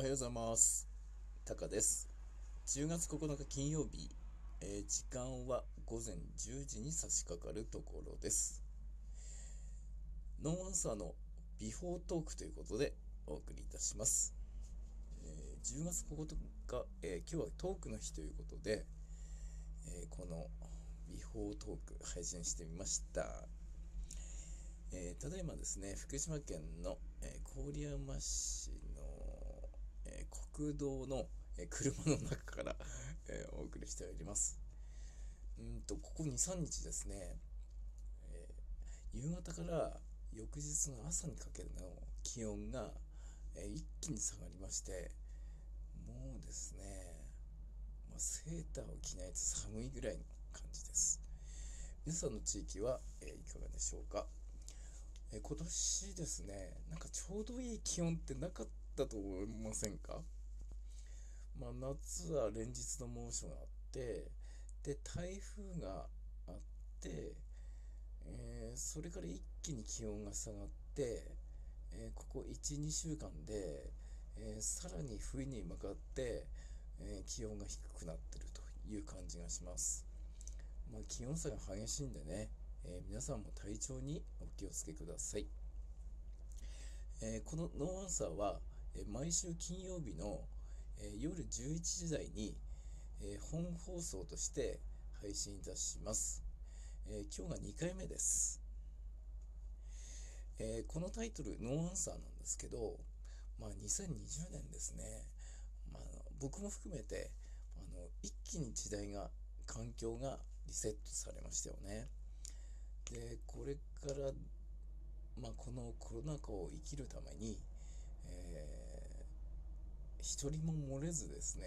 おはようございます。タカです。10月9日金曜日、えー時間は午前10時に差し掛かるところです。ノンアンサーのビフォートークということでお送りいたします。えー10月9日、えー今日はトークの日ということで、えこのビフォートーク配信してみました。えただいまですね、福島県の、え郡山市、えー国道の、えー車の中から、えーお送りしております。うんと、ここ2、3日ですね、えー夕方から翌日の朝にかけての気温が、えー一気に下がりまして、もうですね、まあ、セーターを着ないと寒いぐらいの感じです。皆さんの地域は、えーいかがでしょうか？えー今年ですね、なんかちょうどいい気温ってなかったと思いませんか？まあ夏は連日の猛暑があって、で、台風があって、えーそれから一気に気温が下がって、えーここ1、2週間で、えーさらに冬に向かって、え気温が低くなってるという感じがします。まあ、気温差が激しいんでね、え皆さんも体調にお気をつけください。えこのノーアンサーは、え毎週金曜日の、え夜11時台に、え本放送として配信いたします。え今日が2回目です。えこのタイトル、ノーアンサーなんですけど、まあ、2020年ですね、まあ、僕も含めてあの一気に時代が環境がリセットされましたよねでこれから、まあ、このコロナ禍を生きるために、一人も漏れずですね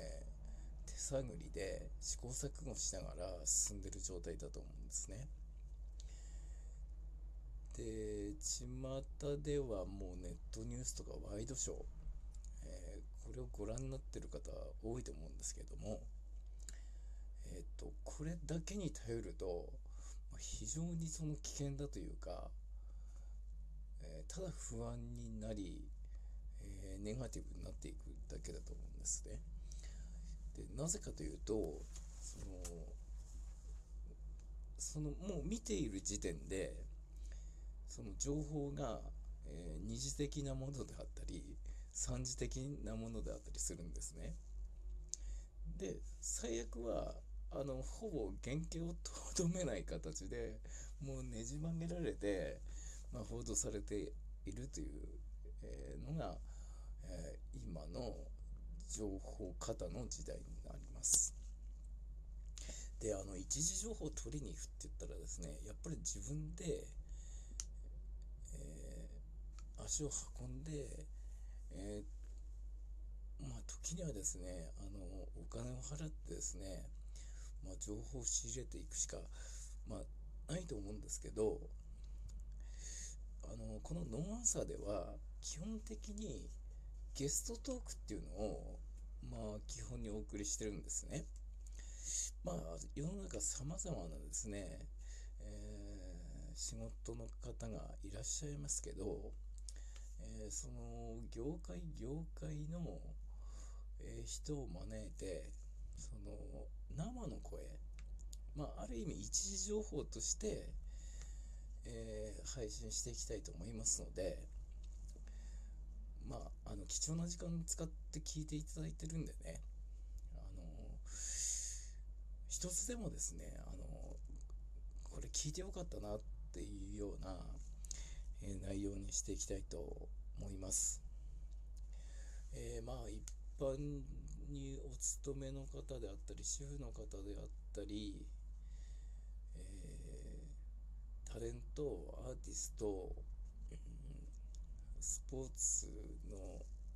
手探りで試行錯誤しながら進んでる状態だと思うんですね。で巷ではもうネットニュースとかワイドショー、えーこれをご覧になってる方多いと思うんですけどもえっ、とこれだけに頼ると非常にその危険だというか、えーただ不安になり、ネガティブになっていくだけだと思うんですねでなぜかというとそのそのもう見ている時点でその情報が、えー二次的なものであったり三次的なものであったりするんですね。で最悪はあのほぼ原型をとどめない形でもうねじ曲げられて、まあ、報道されているという、えーのが、えー今の情報型の時代になります。であの一時情報を取りに行くって言ったらですねやっぱり自分で、えー足を運んで、えーまあ時にはですねあのお金を払ってですね、まあ、情報を仕入れていくしか、まあ、ないと思うんですけどあのこのノンアンサーでは基本的にゲストトークっていうのをまあ基本にお送りしてるんですね。まあ世の中様々なですね、えー仕事の方がいらっしゃいますけど、えーその業界業界の、えー人を招いてその生の声まあある意味一時情報として、えー配信していきたいと思いますのでの貴重な時間使って聞いていただいてるんでねあの一つでもですねあのこれ聞いてよかったなっていうような、え内容にしていきたいと思います。えーまあ一般にお勤めの方であったり主婦の方であったり、えータレントアーティスト、スポーツの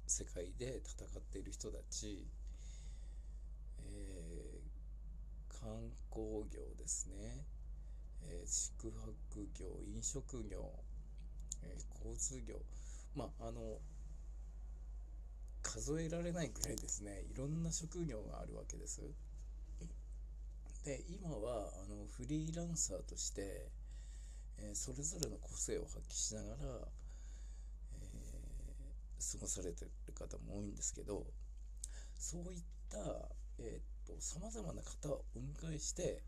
世界で戦っている人たち、えー観光業ですね、えー宿泊業飲食業、えー交通業。まああの数えられないくらいですね。いろんな職業があるわけです。で今はあのフリーランサーとして、えそれぞれの個性を発揮しながら、えー過ごされてる。方も多いんですけどそういったえー、っと様々な方をお迎えして、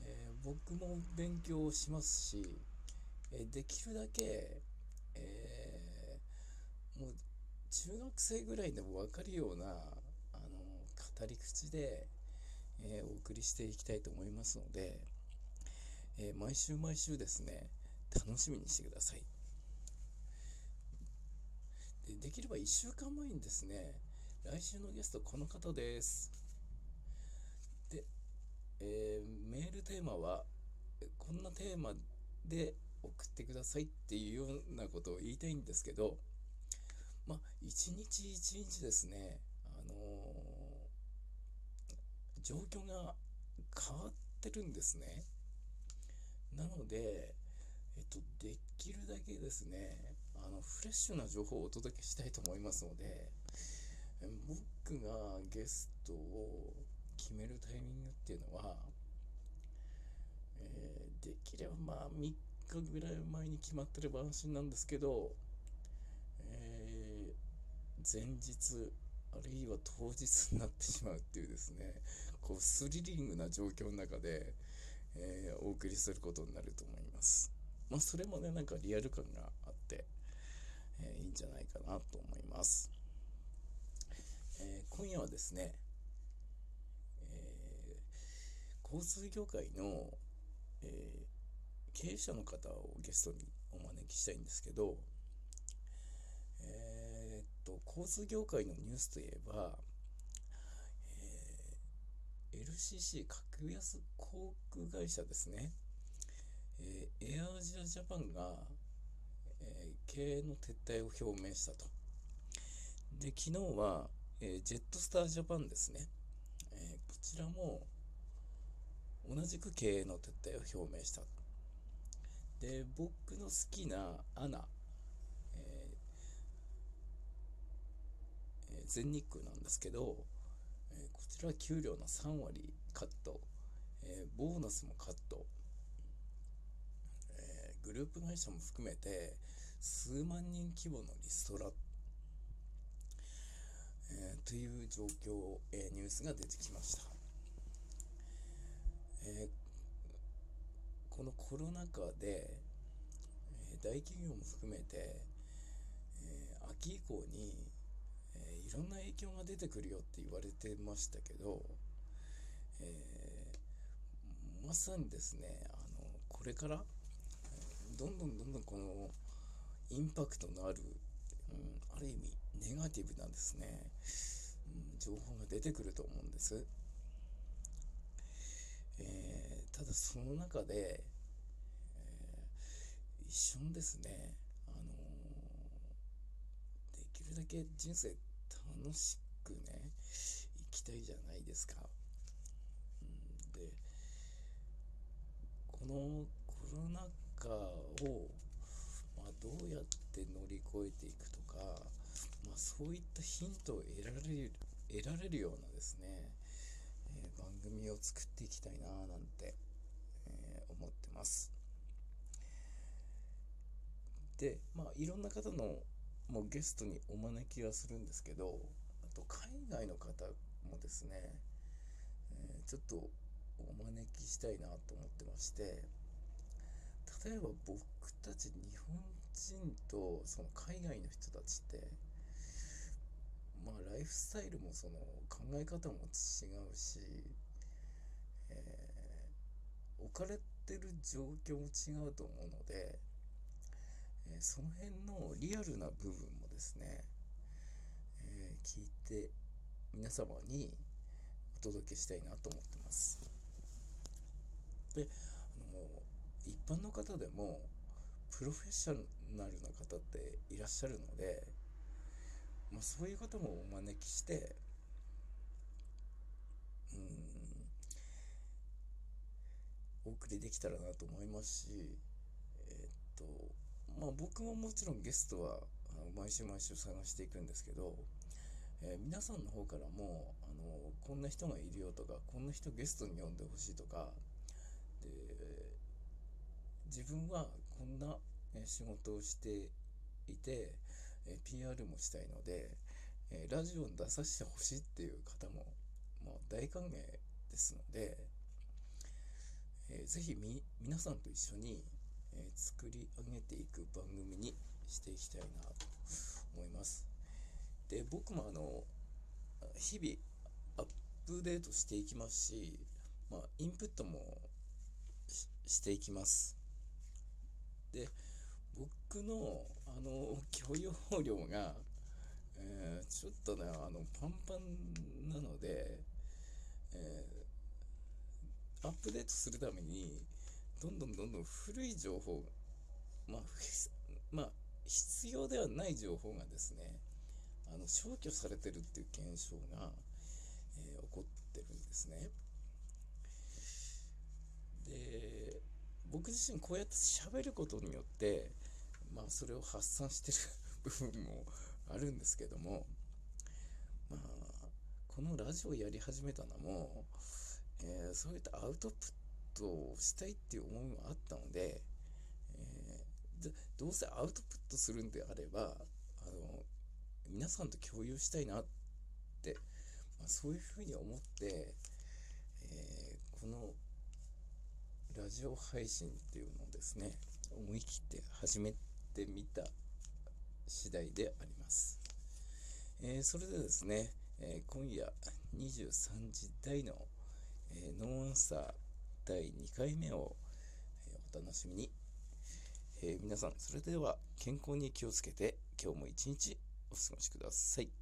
えー、僕も勉強しますし、えできるだけ、えもう中学生ぐらいでも分かるようなあの語り口で、えお送りしていきたいと思いますので、え毎週毎週ですね楽しみにしてください。できれば1週間前にですね来週のゲストこの方です。で、えー、メールテーマはこんなテーマで送ってくださいっていうようなことを言いたいんですけどまあ一日一日ですねあのー、状況が変わってるんですね。なのでえっとできるだけですねあのフレッシュな情報をお届けしたいと思いますので僕がゲストを決めるタイミングっていうのは、えー、できればまあ3日ぐらい前に決まってれば安心なんですけど、えー、前日あるいは当日になってしまうっていうですねこうスリリングな状況の中で、えー、お送りすることになると思います。まあそれもねなんかリアル感があって、えいいんじゃないかなと思います。えー、今夜はですね、えー、交通業界の、え、経営者の方をゲストにお招きしたいんですけど、えっと交通業界のニュースといえば、え LCC 格安航空会社ですね、えエアアジアジャパンが、え経営の撤退を表明したと。で昨日はえー、ジェットスタージャパンですね、えー、こちらも同じく経営の撤退を表明した。で僕の好きなアナ、えー、全日空なんですけど、えこちらは給料の3割カット、えボーナスもカット、グループ会社も含めて数万人規模のリストラえー、という状況、えー、ニュースが出てきました、えー、このコロナ禍で、え大企業も含めて、え秋以降に、えいろんな影響が出てくるよって言われてましたけど、えまさにですねあのこれからどんどんどんどんこのインパクトのある、うん、ある意味ネガティブなんですね、うん、情報が出てくると思うんです、えー、ただその中で、えー、一瞬ですね、あのー、できるだけ人生楽しくね生きたいじゃないですか、うん、でこのコロナ禍かを、まあ、どうやって乗り越えていくとかまあ、そういったヒントを得られる得られるようなですね、えー、番組を作っていきたいななんて、えー、思ってます。で、まあ、いろんな方のもうゲストにお招きはするんですけど、あと海外の方もですね、えー、ちょっとお招きしたいなと思ってまして、例えば僕たち日本人とその海外の人たちってまあライフスタイルもその考え方も違うし、えー、置かれてる状況も違うと思うので、えー、その辺のリアルな部分もですね、えー、聞いて皆様にお届けしたいなと思ってます。で一般の方でもプロフェッショナルな方っていらっしゃるのでまあ、そういう方もお招きしてうんお送りできたらなと思いますしえ、っとまあ僕ももちろんゲストは毎週毎週探していくんですけど、えー、皆さんの方からもあのこんな人がいるよとかこんな人ゲストに呼んでほしいとかで自分はこんな仕事をしていてえ PR もしたいので、えラジオに出させてほしいっていう方も、まあ、大歓迎ですので、えー、ぜひ皆さんと一緒に、え、作り上げていく番組にしていきたいなと思います。で僕もあの日々アップデートしていきますし、まあ、インプットもしていきます。で僕のあの許容量が、えー、ちょっとねあのパンパンなので、えー、アップデートするためにどんどんどんどん古い情報まあ、まあ、必要ではない情報がですねあの消去されてるっていう現象が、えー、起こってるんですね。で僕自身こうやって喋ることによってまあそれを発散してる 部分もあるんですけどもまあこのラジオやり始めたのも、えー、そういったアウトプットをしたいっていう思いもあったので、えー、どうせアウトプットするんであればあの皆さんと共有したいなって、まあ、そういうふうに思って、えー、このラジオ配信っていうのをですね思い切って始めてみた次第であります、えー、それでですね、えー、今夜23時台の、えノーアンサー第2回目を、えお楽しみに、え皆さんそれでは健康に気をつけて今日も一日お過ごしください。